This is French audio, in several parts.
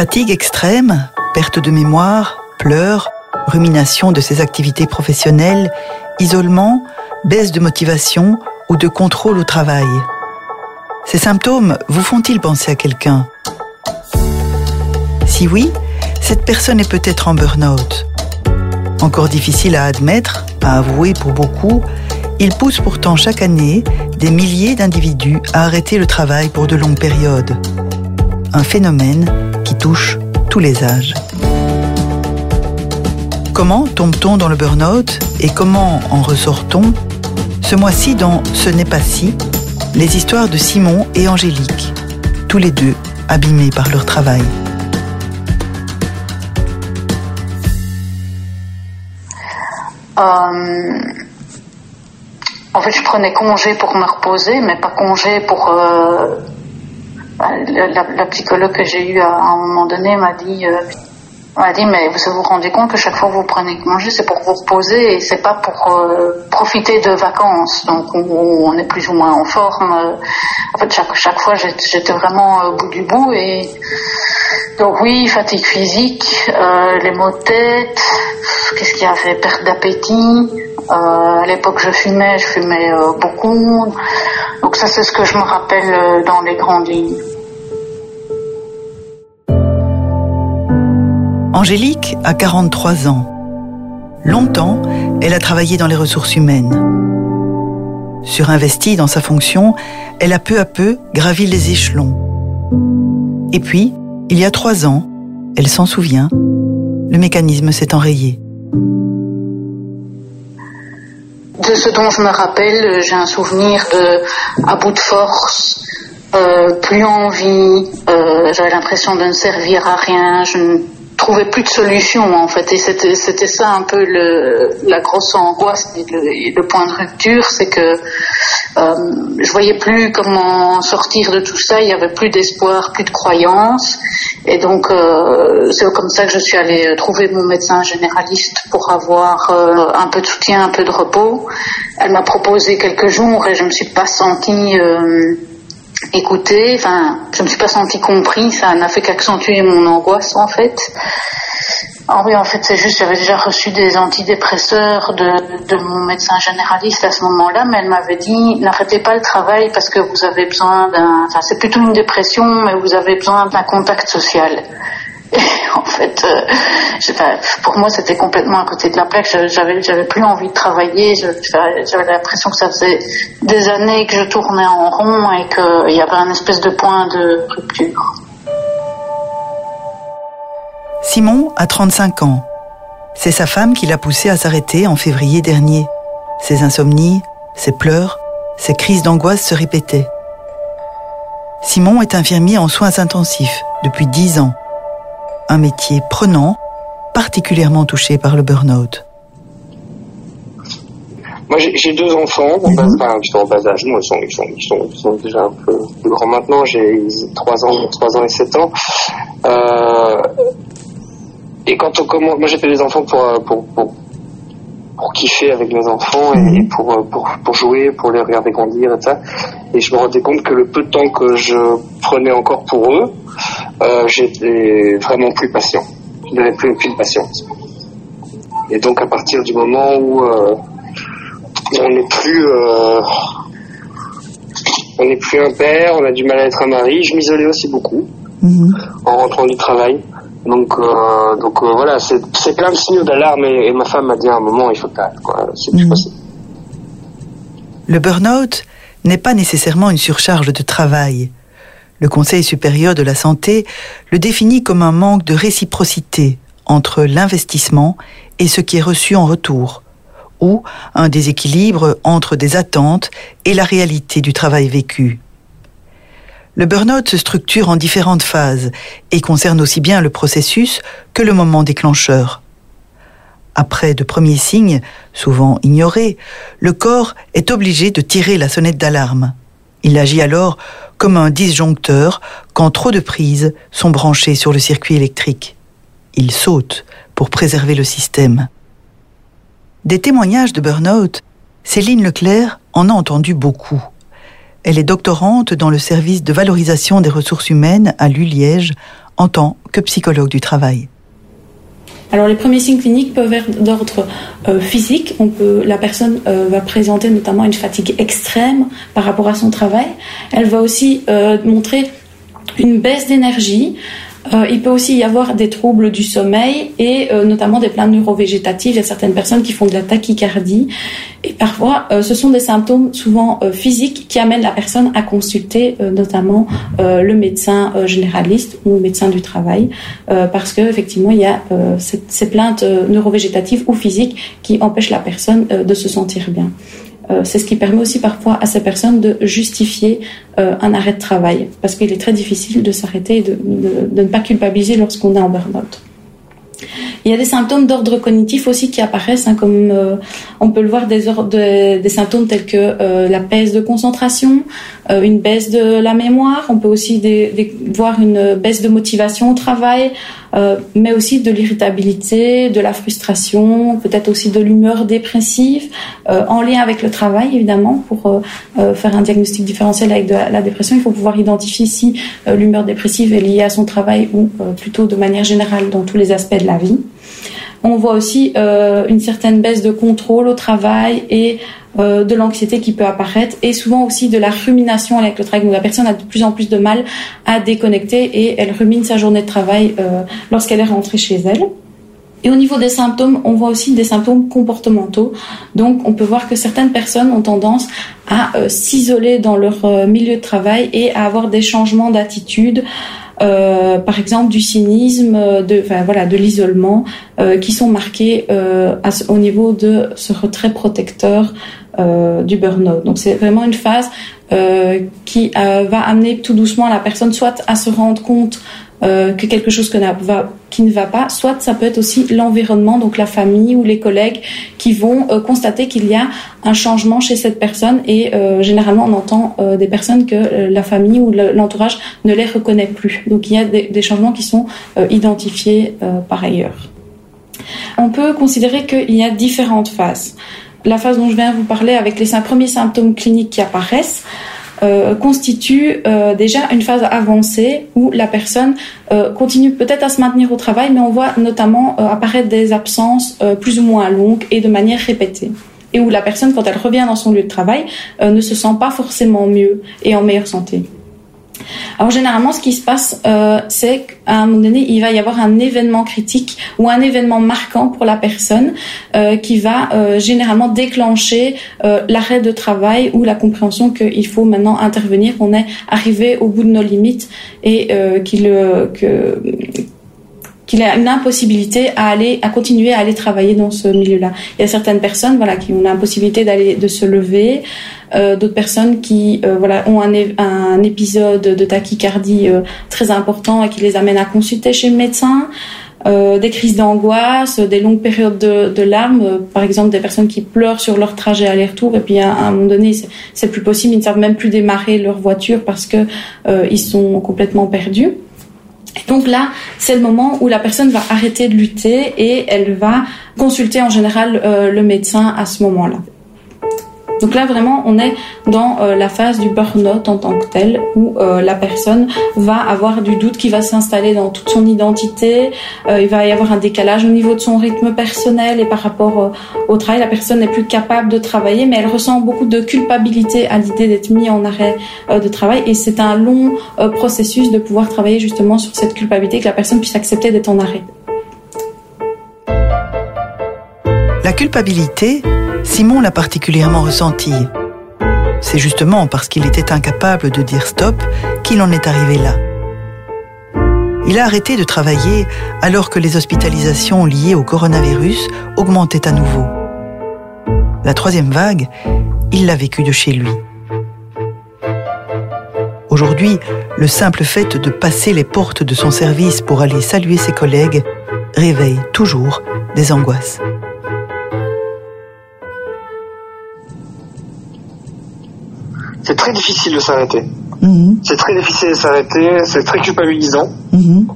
Fatigue extrême, perte de mémoire, pleurs, rumination de ses activités professionnelles, isolement, baisse de motivation ou de contrôle au travail. Ces symptômes vous font-ils penser à quelqu'un? Si oui, cette personne est peut-être en burn-out. Encore difficile à admettre, à avouer pour beaucoup, il pousse pourtant chaque année des milliers d'individus à arrêter le travail pour de longues périodes. Un phénomène touche tous les âges. Comment tombe-t-on dans le burn-out et comment en ressort-on Ce mois-ci dans Ce n'est pas si, les histoires de Simon et Angélique, tous les deux abîmés par leur travail. Euh, en fait, je prenais congé pour me reposer, mais pas congé pour. Euh, la, psychologue que j'ai eue à, un moment donné m'a dit. Euh, m'a dit, mais vous vous rendez compte que chaque fois que vous prenez congé, c'est pour vous reposer et c'est pas pour euh, profiter de vacances. Donc, on, est plus ou moins en forme. En fait, chaque, chaque fois, j'étais vraiment au bout du bout et donc oui, fatigue physique, euh, les maux de tête, qu'est-ce qu'il y avait, perte d'appétit. À l'époque, je fumais, je fumais beaucoup. Donc ça, c'est ce que je me rappelle dans les grandes lignes. Angélique a 43 ans. Longtemps, elle a travaillé dans les ressources humaines. Surinvestie dans sa fonction, elle a peu à peu gravi les échelons. Et puis, il y a trois ans, elle s'en souvient, le mécanisme s'est enrayé. De ce dont je me rappelle, j'ai un souvenir de à bout de force, euh, plus envie, euh, j'avais l'impression de ne servir à rien, je trouvais plus de solution en fait. Et c'était c'était ça un peu le la grosse angoisse et le, point de rupture c'est que euh, je voyais plus comment sortir de tout ça. Il y avait plus d'espoir plus de croyance. Et donc euh, c'est comme ça que je suis allée trouver mon médecin généraliste pour avoir euh, un peu de soutien un peu de repos. Elle m'a proposé quelques jours et je me suis pas sentie écouter, enfin, je me suis pas senti compris, ça n'a fait qu'accentuer mon angoisse en fait. Ah oui, en fait, c'est juste, j'avais déjà reçu des antidépresseurs de, de mon médecin généraliste à ce moment-là, mais elle m'avait dit, n'arrêtez pas le travail parce que vous avez besoin d'un, c'est plutôt une dépression, mais vous avez besoin d'un contact social. En fait, euh, pour moi, c'était complètement à côté de la plaque. J'avais, j'avais plus envie de travailler. J'avais l'impression que ça faisait des années que je tournais en rond et qu'il y avait un espèce de point de rupture. Simon a 35 ans. C'est sa femme qui l'a poussé à s'arrêter en février dernier. Ses insomnies, ses pleurs, ses crises d'angoisse se répétaient. Simon est infirmier en soins intensifs depuis 10 ans un métier prenant, particulièrement touché par le burn-out. Moi, j'ai deux enfants, en bas, enfin, qui sont en bas âge. Moi, ils sont, ils, sont, ils, sont, déjà un peu plus grands maintenant. J'ai 3 ans, 3 ans et 7 ans. Euh, et quand on commence, moi j'ai fait des enfants pour, pour, pour, pour kiffer avec mes enfants et, pour, pour, pour, jouer, pour les regarder grandir et ça. Et je me rendais compte que le peu de temps que je prenais encore pour eux, euh, j'étais vraiment plus patient. Je n'avais plus aucune patience. Et donc à partir du moment où euh, on n'est plus euh, on n'est plus un père, on a du mal à être un mari, je m'isolais aussi beaucoup mhm. en rentrant du travail. Donc, euh, donc euh, voilà, c'est plein de signaux d'alarme et, ma femme m'a dit à un moment, il faut que c'est plus mhm. possible. Le burn-out n'est pas nécessairement une surcharge de travail. Le Conseil supérieur de la santé le définit comme un manque de réciprocité entre l'investissement et ce qui est reçu en retour, ou un déséquilibre entre des attentes et la réalité du travail vécu. Le burn-out se structure en différentes phases et concerne aussi bien le processus que le moment déclencheur. Après de premiers signes, souvent ignorés, le corps est obligé de tirer la sonnette d'alarme. Il agit alors comme un disjoncteur quand trop de prises sont branchées sur le circuit électrique. Il saute pour préserver le système. Des témoignages de burn-out, Céline Leclerc en a entendu beaucoup. Elle est doctorante dans le service de valorisation des ressources humaines à l'ULiège en tant que psychologue du travail. Alors les premiers signes cliniques peuvent être d'ordre euh, physique. La personne euh, va présenter notamment une fatigue extrême par rapport à son travail. Elle va aussi euh, montrer une baisse d'énergie, euh, il peut aussi y avoir des troubles du sommeil et euh, notamment des plaintes neurovégétatives. Il y a certaines personnes qui font de la tachycardie et parfois euh, ce sont des symptômes souvent physiques qui amènent la personne à consulter notamment le médecin généraliste ou médecin du travail parce qu'effectivement il y a ces plaintes neurovégétatives ou physiques qui empêchent la personne de se sentir bien. Euh, c'est ce qui permet aussi parfois à ces personnes de justifier euh, un arrêt de travail, parce qu'il est très difficile de s'arrêter et de, ne pas culpabiliser lorsqu'on est en burn-out. Il y a des symptômes d'ordre cognitif aussi qui apparaissent, hein, comme euh, on peut le voir des, symptômes tels que la baisse de concentration, une baisse de la mémoire. On peut aussi voir une baisse de motivation au travail, euh, mais aussi de l'irritabilité, de la frustration, peut-être aussi de l'humeur dépressive, euh, en lien avec le travail évidemment. Pour euh, faire un diagnostic différentiel avec la, dépression, il faut pouvoir identifier si l'humeur dépressive est liée à son travail ou plutôt de manière générale dans tous les aspects de la vie. On voit aussi une certaine baisse de contrôle au travail et euh, de l'anxiété qui peut apparaître et souvent aussi de la rumination avec le travail. Donc la personne a de plus en plus de mal à déconnecter et elle rumine sa journée de travail euh, lorsqu'elle est rentrée chez elle. Et au niveau des symptômes, on voit aussi des symptômes comportementaux. Donc, on peut voir que certaines personnes ont tendance à euh, s'isoler dans leur milieu de travail et à avoir des changements d'attitude, euh, par exemple du cynisme, de, enfin, voilà, de l'isolement, euh, qui sont marqués euh, au niveau de ce retrait protecteur du burn-out. Donc c'est vraiment une phase qui va amener tout doucement la personne soit à se rendre compte euh, que quelque chose qui ne va pas, soit ça peut être aussi l'environnement, donc la famille ou les collègues qui vont euh, constater qu'il y a un changement chez cette personne et euh, généralement on entend des personnes que la famille ou l'entourage ne les reconnaît plus. Donc il y a des, changements qui sont identifiés par ailleurs. On peut considérer qu'il y a différentes phases. La phase dont je viens vous parler avec les premiers symptômes cliniques qui apparaissent, euh, constitue euh, déjà une phase avancée où la personne euh, continue peut-être à se maintenir au travail, mais on voit notamment apparaître des absences plus ou moins longues et de manière répétée. Et où la personne, quand elle revient dans son lieu de travail, ne se sent pas forcément mieux et en meilleure santé. Alors généralement, ce qui se passe, euh, c'est qu'à un moment donné, il va y avoir un événement critique ou un événement marquant pour la personne euh, qui va euh, généralement déclencher l'arrêt de travail ou la compréhension qu'il faut maintenant intervenir, qu'on est arrivé au bout de nos limites et qu'il que qu'il a une impossibilité à aller, à continuer à aller travailler dans ce milieu-là. Il y a certaines personnes, voilà, qui ont l'impossibilité d'aller, de se lever, euh, d'autres personnes qui, euh, voilà, ont un, un, épisode de tachycardie euh, très important et qui les amène à consulter chez le médecin. Euh, des crises d'angoisse, des longues périodes de, de larmes, par exemple des personnes qui pleurent sur leur trajet aller-retour et puis à, un moment donné c'est plus possible, ils ne savent même plus démarrer leur voiture parce que ils sont complètement perdus. Donc là, c'est le moment où la personne va arrêter de lutter et elle va consulter en général euh, le médecin à ce moment-là. Donc là, vraiment, on est dans euh, la phase du burn-out en tant que tel, où euh, la personne va avoir du doute qui va s'installer dans toute son identité. Euh, il va y avoir un décalage au niveau de son rythme personnel et par rapport au travail. La personne n'est plus capable de travailler, mais elle ressent beaucoup de culpabilité à l'idée d'être mise en arrêt de travail. Et c'est un long processus de pouvoir travailler justement sur cette culpabilité, que la personne puisse accepter d'être en arrêt. La culpabilité, Simon l'a particulièrement ressenti. C'est justement parce qu'il était incapable de dire stop qu'il en est arrivé là. Il a arrêté de travailler alors que les hospitalisations liées au coronavirus augmentaient à nouveau. La troisième vague, il l'a vécue de chez lui. Aujourd'hui, le simple fait de passer les portes de son service pour aller saluer ses collègues réveille toujours des angoisses. C'est très difficile de s'arrêter. Mhm. C'est très difficile de s'arrêter, c'est très culpabilisant. Mhm.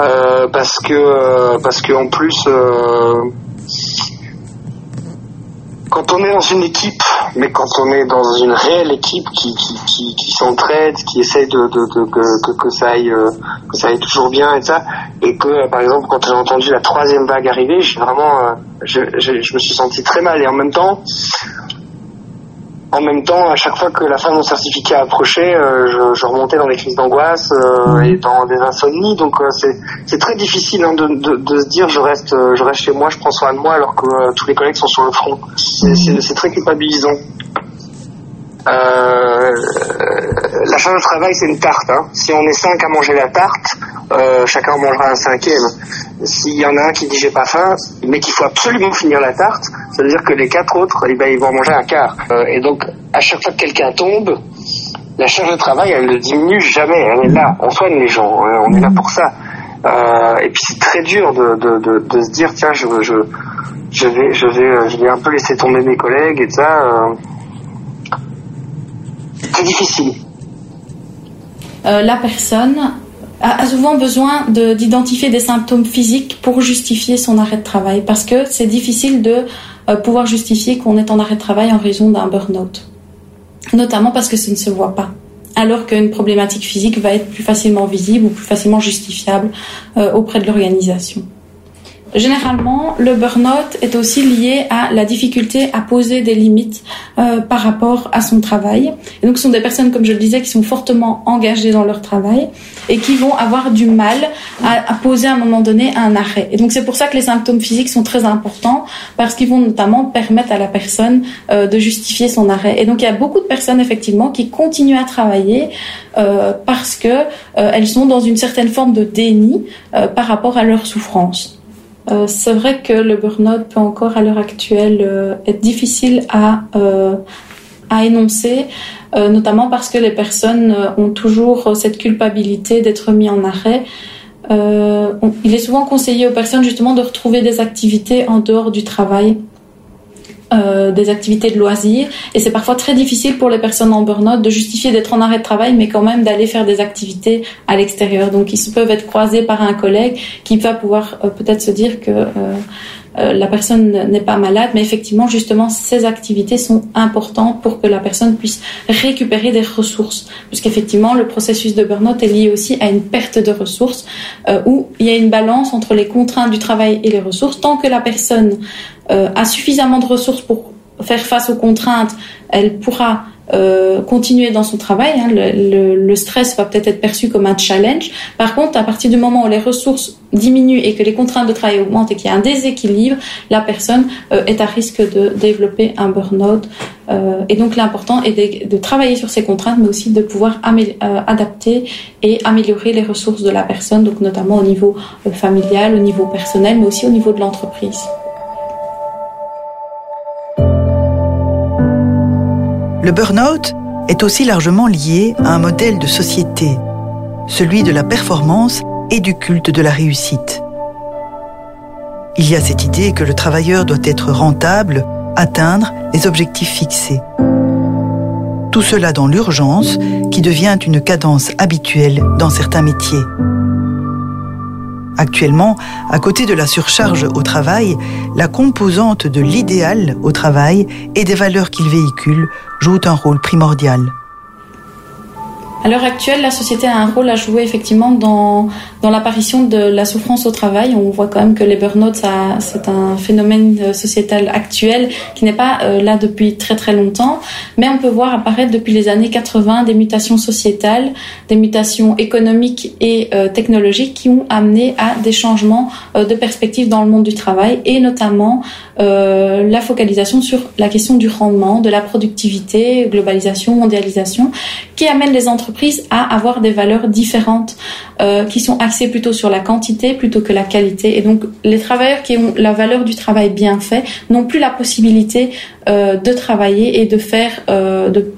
Euh, parce que euh, parce que en plus euh, quand on est dans une équipe mais quand on est dans une réelle équipe qui, qui, qui, s'entraide, qui essaie de, de, de que, que, ça aille, que ça aille toujours bien et ça, et que par exemple quand j'ai entendu la troisième vague arriver, j'ai vraiment, je, je, je me suis senti très mal et en même temps, en même temps, à chaque fois que la fin de mon certificat approchait, euh, je, remontais dans des crises d'angoisse euh, et dans des insomnies. Donc euh, c'est très difficile hein, de, se dire je reste je reste chez moi, je prends soin de moi alors que tous les collègues sont sur le front. C'est très culpabilisant. La charge de travail, c'est une tarte. Hein. Si on est cinq à manger la tarte, chacun en mangera un cinquième. S'il y en a un qui dit j'ai pas faim, mais qu'il faut absolument finir la tarte, ça veut dire que les quatre autres, eh ben, ils vont en manger un quart. Euh, et donc, à chaque fois que quelqu'un tombe, la charge de travail, elle ne diminue jamais. Elle est là. On soigne les gens. Hein. on est là pour ça. et puis c'est très dur de, se dire tiens je, je, vais un peu laisser tomber mes collègues et ça c'est difficile. Euh, la personne a, souvent besoin d'identifier des symptômes physiques pour justifier son arrêt de travail parce que c'est difficile de euh, pouvoir justifier qu'on est en arrêt de travail en raison d'un burn-out. Notamment parce que ça ne se voit pas. Alors qu'une problématique physique va être plus facilement visible ou plus facilement justifiable euh, auprès de l'organisation. Généralement, le burn-out est aussi lié à la difficulté à poser des limites euh, par rapport à son travail. Et donc, ce sont des personnes, comme je le disais, qui sont fortement engagées dans leur travail et qui vont avoir du mal à, poser à un moment donné un arrêt. Et donc, c'est pour ça que les symptômes physiques sont très importants parce qu'ils vont notamment permettre à la personne euh, de justifier son arrêt. Et donc, il y a beaucoup de personnes, effectivement, qui continuent à travailler euh, parce que elles sont dans une certaine forme de déni par rapport à leur souffrance. Euh, c'est vrai que le burn-out peut encore à l'heure actuelle euh, être difficile à, euh, à énoncer, notamment parce que les personnes ont toujours cette culpabilité d'être mis en arrêt. il est souvent conseillé aux personnes justement de retrouver des activités en dehors du travail euh, des activités de loisirs et c'est parfois très difficile pour les personnes en burn-out de justifier d'être en arrêt de travail mais quand même d'aller faire des activités à l'extérieur. Donc ils peuvent être croisés par un collègue qui va pouvoir euh, peut-être se dire que euh, la personne n'est pas malade, mais effectivement, justement, ces activités sont importantes pour que la personne puisse récupérer des ressources. Puisqu'effectivement, le processus de burn-out est lié aussi à une perte de ressources, euh, où il y a une balance entre les contraintes du travail et les ressources. Tant que la personne euh, a suffisamment de ressources pour faire face aux contraintes, elle pourra euh, continuer dans son travail. Hein. Le, stress va peut-être être perçu comme un challenge. Par contre, à partir du moment où les ressources diminuent et que les contraintes de travail augmentent et qu'il y a un déséquilibre, la personne euh, est à risque de développer un burn-out. Euh, et donc l'important est de, de, travailler sur ces contraintes, mais aussi de pouvoir adapter et améliorer les ressources de la personne, donc notamment au niveau familial, au niveau personnel, mais aussi au niveau de l'entreprise. Le burn-out est aussi largement lié à un modèle de société, celui de la performance et du culte de la réussite. Il y a cette idée que le travailleur doit être rentable, atteindre les objectifs fixés. Tout cela dans l'urgence qui devient une cadence habituelle dans certains métiers. Actuellement, à côté de la surcharge au travail, la composante de l'idéal au travail et des valeurs qu'il véhicule joue un rôle primordial. À l'heure actuelle, la société a un rôle à jouer effectivement dans, dans l'apparition de la souffrance au travail. On voit quand même que les burn-out, c'est un phénomène euh, sociétal actuel qui n'est pas euh, là depuis très très longtemps, mais on peut voir apparaître depuis les années 80 des mutations sociétales, des mutations économiques et euh, technologiques qui ont amené à des changements de perspective dans le monde du travail et notamment la focalisation sur la question du rendement, de la productivité, globalisation, mondialisation, qui amène les entreprises à avoir des valeurs différentes euh, qui sont axées plutôt sur la quantité plutôt que la qualité. Et donc les travailleurs qui ont la valeur du travail bien fait n'ont plus la possibilité euh, de travailler et de faire, euh, de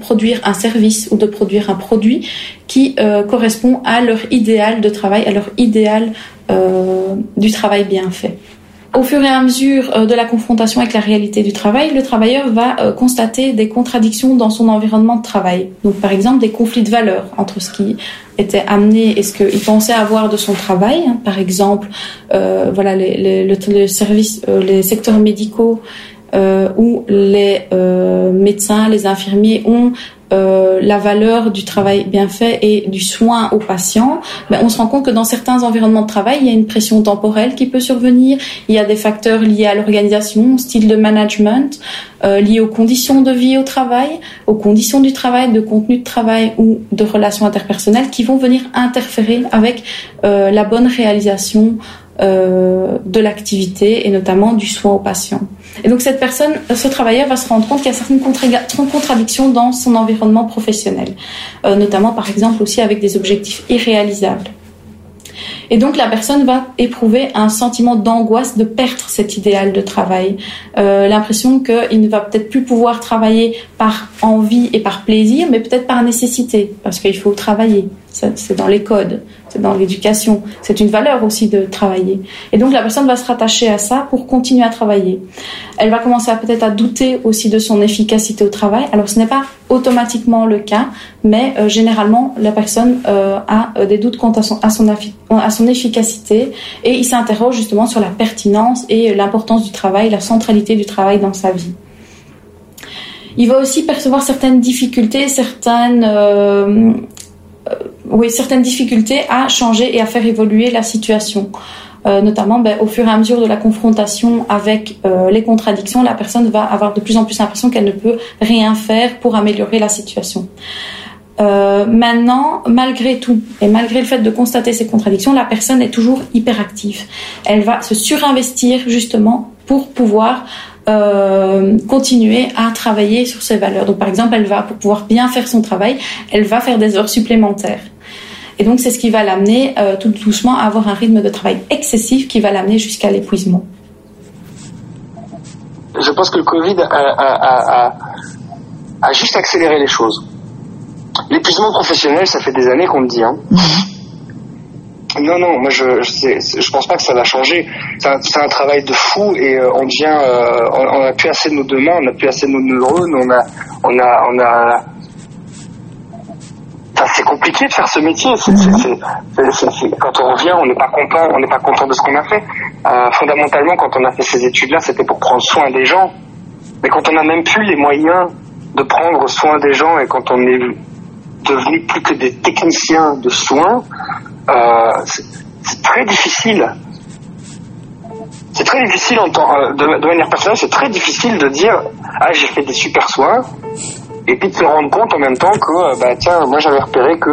produire un service ou de produire un produit qui correspond à leur idéal de travail, à leur idéal du travail bien fait au fur et à mesure euh, de la confrontation avec la réalité du travail, le travailleur va euh, constater des contradictions dans son environnement de travail. Donc, par exemple, des conflits de valeurs entre ce qui était amené et ce qu'il pensait avoir de son travail. Par exemple, euh, voilà, les, les, les secteurs médicaux où les médecins, les infirmiers ont euh, la valeur du travail bien fait et du soin aux patients, ben, on se rend compte que dans certains environnements de travail, il y a une pression temporelle qui peut survenir, il y a des facteurs liés à l'organisation, style de management, euh, liés aux conditions de vie au travail, aux conditions du travail, de contenu de travail ou de relations interpersonnelles qui vont venir interférer avec euh, la bonne réalisation euh, de l'activité et notamment du soin aux patients. Et donc cette personne, ce travailleur va se rendre compte qu'il y a certaines contradictions dans son environnement professionnel, euh, notamment par exemple aussi avec des objectifs irréalisables. Et donc la personne va éprouver un sentiment d'angoisse de perdre cet idéal de travail, euh, l'impression qu'il ne va peut-être plus pouvoir travailler par envie et par plaisir, mais peut-être par nécessité, parce qu'il faut travailler. C'est dans les codes dans l'éducation. C'est une valeur aussi de travailler. Et donc la personne va se rattacher à ça pour continuer à travailler. Elle va commencer peut-être à douter aussi de son efficacité au travail. Alors ce n'est pas automatiquement le cas, mais euh, généralement la personne euh, a euh, des doutes quant à son, à son, à son efficacité et il s'interroge justement sur la pertinence et l'importance du travail, la centralité du travail dans sa vie. Il va aussi percevoir certaines difficultés, certaines euh, oui, certaines difficultés à changer et à faire évoluer la situation. Euh, notamment ben, au fur et à mesure de la confrontation avec euh, les contradictions, la personne va avoir de plus en plus l'impression qu'elle ne peut rien faire pour améliorer la situation. maintenant, malgré tout, et malgré le fait de constater ces contradictions, la personne est toujours hyperactive. Elle va se surinvestir justement pour pouvoir euh, continuer à travailler sur ses valeurs. Donc par exemple, elle va, pour pouvoir bien faire son travail, elle va faire des heures supplémentaires. Et donc c'est ce qui va l'amener euh, tout doucement à avoir un rythme de travail excessif qui va l'amener jusqu'à l'épuisement. Je pense que le Covid a, a, juste accéléré les choses. L'épuisement professionnel, ça fait des années qu'on le dit. Hein. Non, non, moi je, je, je, pense pas que ça va changer. C'est un, travail de fou et euh, on devient, euh, on, a plus assez de nos deux mains, on a plus assez de nos neurones, on a, on a, on a. Enfin, c'est compliqué de faire ce métier. quand on revient, on n'est pas content, on n'est pas content de ce qu'on a fait. Euh, fondamentalement, quand on a fait ces études-là, c'était pour prendre soin des gens. Mais quand on n'a même plus les moyens de prendre soin des gens et quand on est devenu plus que des techniciens de soins, euh, c'est très difficile. C'est très difficile en temps, euh, de, manière personnelle, c'est très difficile de dire ah j'ai fait des super soins et puis de se rendre compte en même temps que euh, bah tiens moi j'avais repéré que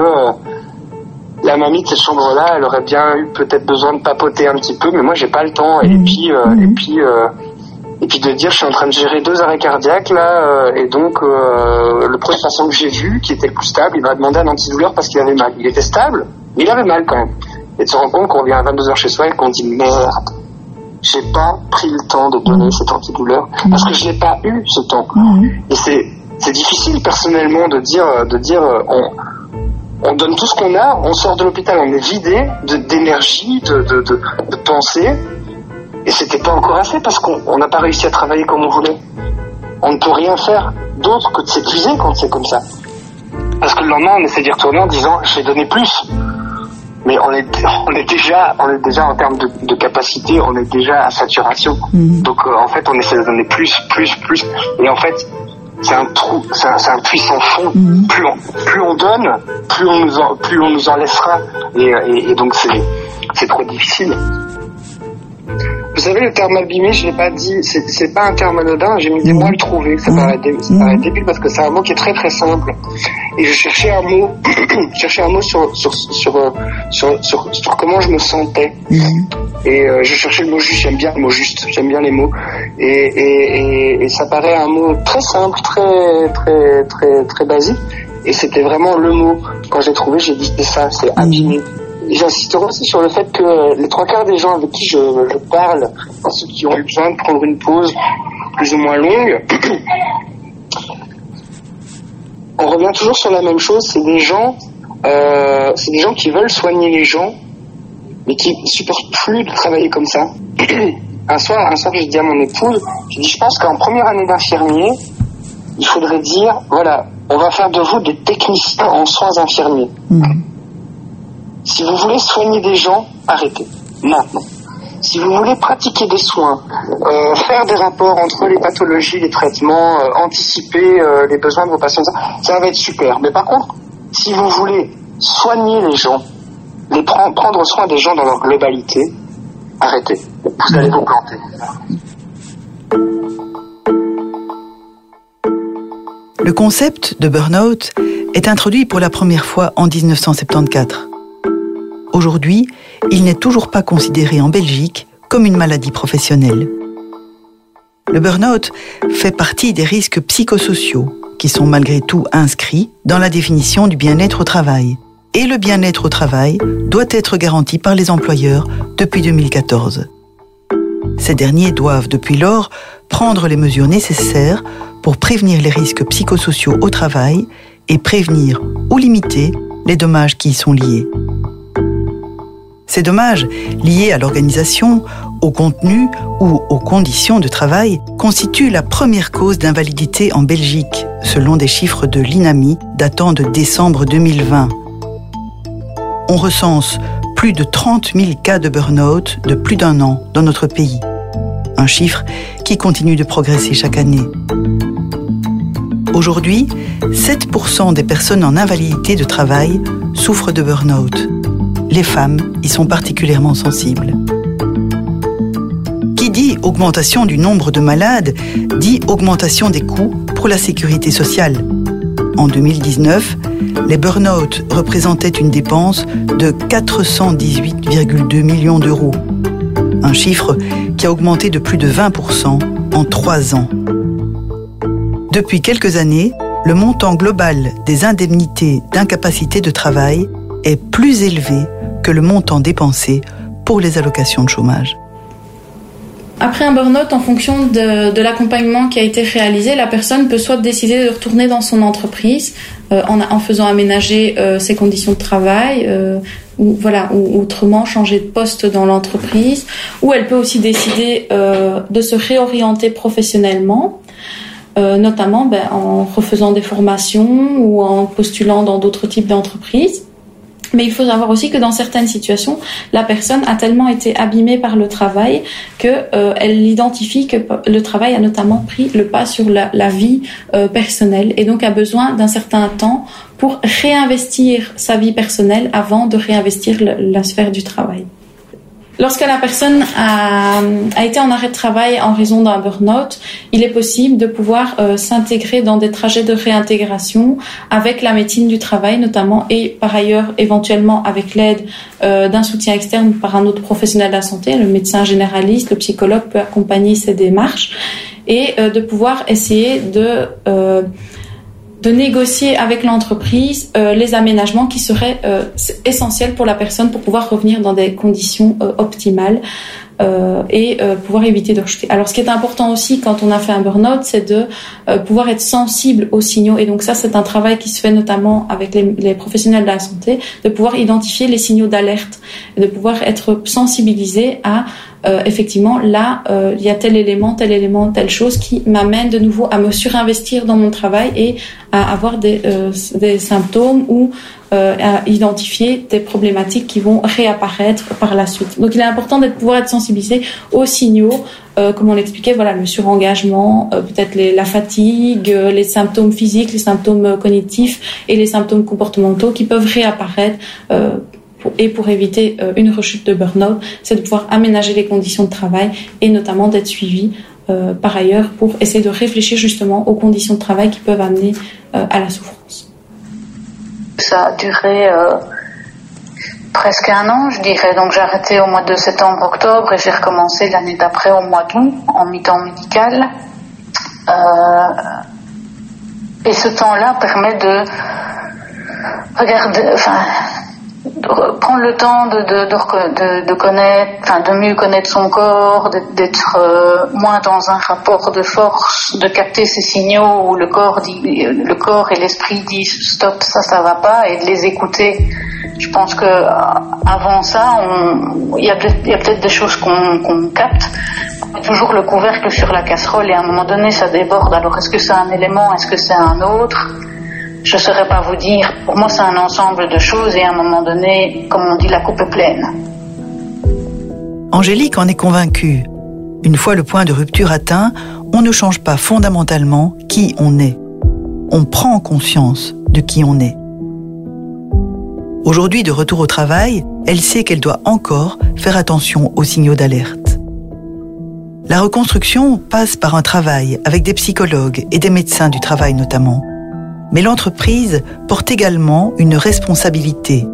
la mamie de cette chambre là elle aurait bien eu peut-être besoin de papoter un petit peu mais moi j'ai pas le temps et mmh. puis et mmh. puis et puis de dire je suis en train de gérer deux arrêts cardiaques là et donc le premier patient que j'ai vu qui était le plus stable il m'a demandé un antidouleur parce qu'il avait mal il était stable mais il avait mal quand même. Et de se rendre compte qu'on vient à 22h chez soi et qu'on dit merde, j'ai pas pris le temps de donner cet antidouleur parce que je n'ai pas eu ce temps. Et c'est, c'est difficile personnellement de dire, de dire on, on donne tout ce qu'on a, on sort de l'hôpital, on est vidé d'énergie, de, de, de, de pensée. Et c'était pas encore assez parce qu'on n'a pas réussi à travailler comme on voulait. On ne peut rien faire d'autre que de s'épuiser quand c'est comme ça. Parce que le lendemain, on essaie d'y retourner en disant, je vais donner plus mais on est, on est déjà, on est déjà en termes de, de capacité, on est déjà à saturation. Mhm. Donc euh, en fait, on essaie de donner plus, plus, plus, et en fait, c'est un trou, c'est un, fond. Mhm. Plus on, plus on donne, plus on nous en, plus on nous en laissera, et, et, et donc c'est, c'est trop difficile. Vous savez, le terme abîmé, je l'ai pas dit, c'est pas un terme anodin, j'ai mis des mois à le trouver. Ça, paraît, ça paraît débile parce que c'est un mot qui est très très simple. Et je cherchais un mot, cherchais un mot sur sur, sur, sur, sur, comment je me sentais. Et euh, je cherchais le mot juste, j'aime bien le mot juste, j'aime bien les mots. Et, et, et, ça paraît un mot très simple, très très très très basique. Et c'était vraiment le mot. Quand j'ai trouvé, j'ai dit c'est ça, c'est abîmé. J'insisterai aussi sur le fait que les trois quarts des gens avec qui je, parle, ceux qui ont eu besoin de prendre une pause plus ou moins longue, on revient toujours sur la même chose, c'est des gens, euh, c'est des gens qui veulent soigner les gens, mais qui supportent plus de travailler comme ça. un soir, un soir, j'ai dit à mon épouse, je dis, je pense qu'en première année d'infirmier, il faudrait dire, voilà, on va faire de vous des techniciens en soins infirmiers. Mmh. Si vous voulez soigner des gens, arrêtez. Maintenant. si vous voulez pratiquer des soins, euh, faire des rapports entre les pathologies, les traitements, euh, anticiper euh, les besoins de vos patients, ça, va être super. Mais par contre, si vous voulez soigner les gens, prendre soin des gens dans leur globalité, arrêtez. Vous allez vous planter. Le concept de burn-out est introduit pour la première fois en 1974. Aujourd'hui, il n'est toujours pas considéré en Belgique comme une maladie professionnelle. Le burn-out fait partie des risques psychosociaux qui sont malgré tout inscrits dans la définition du bien-être au travail. Et le bien-être au travail doit être garanti par les employeurs depuis 2014. Ces derniers doivent depuis lors prendre les mesures nécessaires pour prévenir les risques psychosociaux au travail et prévenir ou limiter les dommages qui y sont liés. Ces dommages liés à l'organisation, au contenu ou aux conditions de travail constituent la première cause d'invalidité en Belgique, selon des chiffres de l'INAMI datant de décembre 2020. On recense plus de 30 000 cas de burn-out de plus d'un an dans notre pays. Un chiffre qui continue de progresser chaque année. Aujourd'hui, 7% des personnes en invalidité de travail souffrent de burn-out. Les femmes y sont particulièrement sensibles. Qui dit augmentation du nombre de malades dit augmentation des coûts pour la sécurité sociale. En 2019, les burn-out représentaient une dépense de 418,2 millions d'euros. Un chiffre qui a augmenté de plus de 20% en trois ans. Depuis quelques années, le montant global des indemnités d'incapacité de travail est plus élevé que le montant dépensé pour les allocations de chômage. Après un burn-out, en fonction de, l'accompagnement qui a été réalisé, la personne peut soit décider de retourner dans son entreprise euh, en, faisant aménager euh, ses conditions de travail, euh, ou voilà, ou autrement changer de poste dans l'entreprise, ou elle peut aussi décider de se réorienter professionnellement. Notamment ben, en refaisant des formations ou en postulant dans d'autres types d'entreprises. Mais il faut savoir aussi que dans certaines situations, la personne a tellement été abîmée par le travail qu'elle euh, identifie que le travail a notamment pris le pas sur la, la vie euh, personnelle et donc a besoin d'un certain temps pour réinvestir sa vie personnelle avant de réinvestir la sphère du travail. Lorsque la personne a, été en arrêt de travail en raison d'un burn-out, il est possible de pouvoir euh, s'intégrer dans des trajets de réintégration avec la médecine du travail notamment et par ailleurs éventuellement avec l'aide euh, d'un soutien externe par un autre professionnel de la santé, le médecin généraliste, le psychologue peut accompagner ces démarches et euh, de pouvoir essayer de de négocier avec l'entreprise euh, les aménagements qui seraient euh, essentiels pour la personne pour pouvoir revenir dans des conditions euh, optimales et pouvoir éviter de rejeter. Alors ce qui est important aussi quand on a fait un burn-out, c'est de pouvoir être sensible aux signaux. Et donc ça, c'est un travail qui se fait notamment avec les, les, professionnels de la santé, de pouvoir identifier les signaux d'alerte, de pouvoir être sensibilisé à euh, effectivement, là, euh, il y a tel élément, tel élément, telle chose qui m'amène de nouveau à me surinvestir dans mon travail et à avoir des, euh, des symptômes ou à identifier des problématiques qui vont réapparaître par la suite. Donc, il est important d'être pouvoir être sensibilisé aux signaux, comme on l'expliquait, voilà, le surengagement, peut-être la fatigue, les symptômes physiques, les symptômes cognitifs et les symptômes comportementaux qui peuvent réapparaître et pour éviter euh, une rechute de burn-out, c'est de pouvoir aménager les conditions de travail et notamment d'être suivi euh, par ailleurs pour essayer de réfléchir justement aux conditions de travail qui peuvent amener euh, à la souffrance. Ça a duré presque un an, je dirais. Donc j'ai arrêté au mois de septembre-octobre et j'ai recommencé l'année d'après au mois d'août en mi-temps médical. et ce temps-là permet de regarder, enfin, prendre le temps de, de, de, connaître, enfin de mieux connaître son corps, d'être euh, moins dans un rapport de force, de capter ces signaux où le corps dit, le corps et l'esprit disent stop, ça, ça va pas, et de les écouter. Je pense que euh, avant ça, il y a peut-être des choses qu'on capte. On toujours le couvercle sur la casserole et à un moment donné, ça déborde. Alors est-ce que c'est un élément, est-ce que c'est un autre? Je ne saurais pas vous dire. Pour moi, c'est un ensemble de choses et à un moment donné, comme on dit, la coupe est pleine. Angélique en est convaincue. Une fois le point de rupture atteint, on ne change pas fondamentalement qui on est. On prend conscience de qui on est. Aujourd'hui, de retour au travail, elle sait qu'elle doit encore faire attention aux signaux d'alerte. La reconstruction passe par un travail avec des psychologues et des médecins du travail notamment. Mais l'entreprise porte également une responsabilité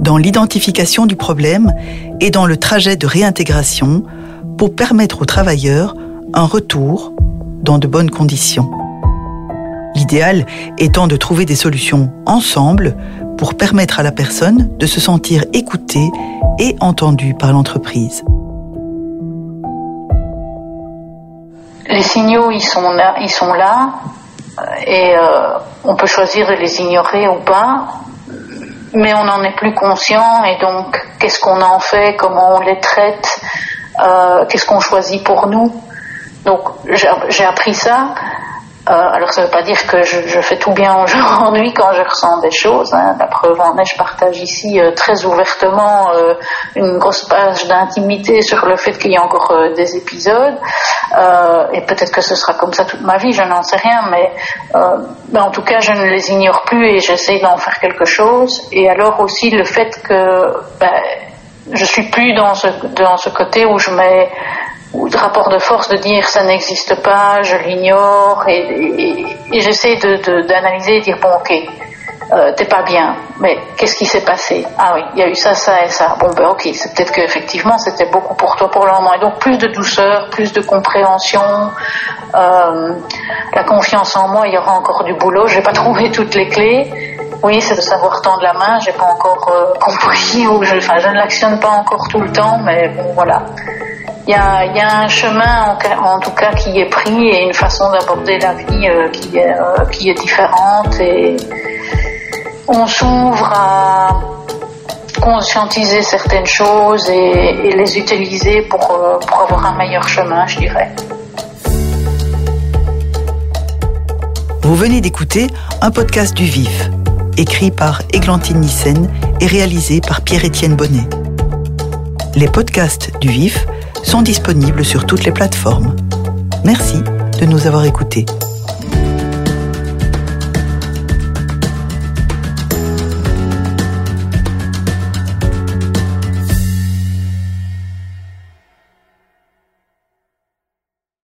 dans l'identification du problème et dans le trajet de réintégration pour permettre aux travailleurs un retour dans de bonnes conditions. L'idéal étant de trouver des solutions ensemble pour permettre à la personne de se sentir écoutée et entendue par l'entreprise. Les signaux, ils sont là, sont là et euh, on peut choisir de les ignorer ou pas, mais on n'en est plus conscient et donc qu'est-ce qu'on en fait, comment on les traite, euh, qu'est-ce qu'on choisit pour nous. Donc j'ai appris ça euh, alors ça ne veut pas dire que je, je, fais tout bien aujourd'hui quand je ressens des choses. Hein. La preuve en est, je partage ici euh, très ouvertement euh, une grosse page d'intimité sur le fait qu'il y a encore euh, des épisodes. Euh, et peut-être que ce sera comme ça toute ma vie, je n'en sais rien, mais, mais, en tout cas je ne les ignore plus et j'essaie d'en faire quelque chose. Et alors aussi le fait que ben, je suis plus dans ce, dans ce côté où je mets ou de rapport de force de dire ça n'existe pas, je l'ignore, et, j'essaie d'analyser de, et dire bon ok, euh, t'es pas bien, mais qu'est-ce qui s'est passé? Ah oui, il y a eu ça, ça et ça. Bon ben ok, c'est peut-être qu'effectivement c'était beaucoup pour toi pour le moment, et donc plus de douceur, plus de compréhension, euh, la confiance en moi, il y aura encore du boulot. J'ai pas trouvé toutes les clés. Oui, c'est de savoir tendre la main. J'ai pas encore euh, compris ou je, enfin, je ne l'actionne pas encore tout le temps, mais bon voilà il y a, un chemin en, tout cas qui est pris et une façon d'aborder la vie euh, qui, est, euh, qui est différente et on s'ouvre à conscientiser certaines choses et, les utiliser pour, euh, pour avoir un meilleur chemin, je dirais. Vous venez d'écouter un podcast du VIF, écrit par Églantine Nissen et réalisé par Pierre-Étienne Bonnet. Les podcasts du VIF sont disponibles sur toutes les plateformes. Merci de nous avoir écoutés.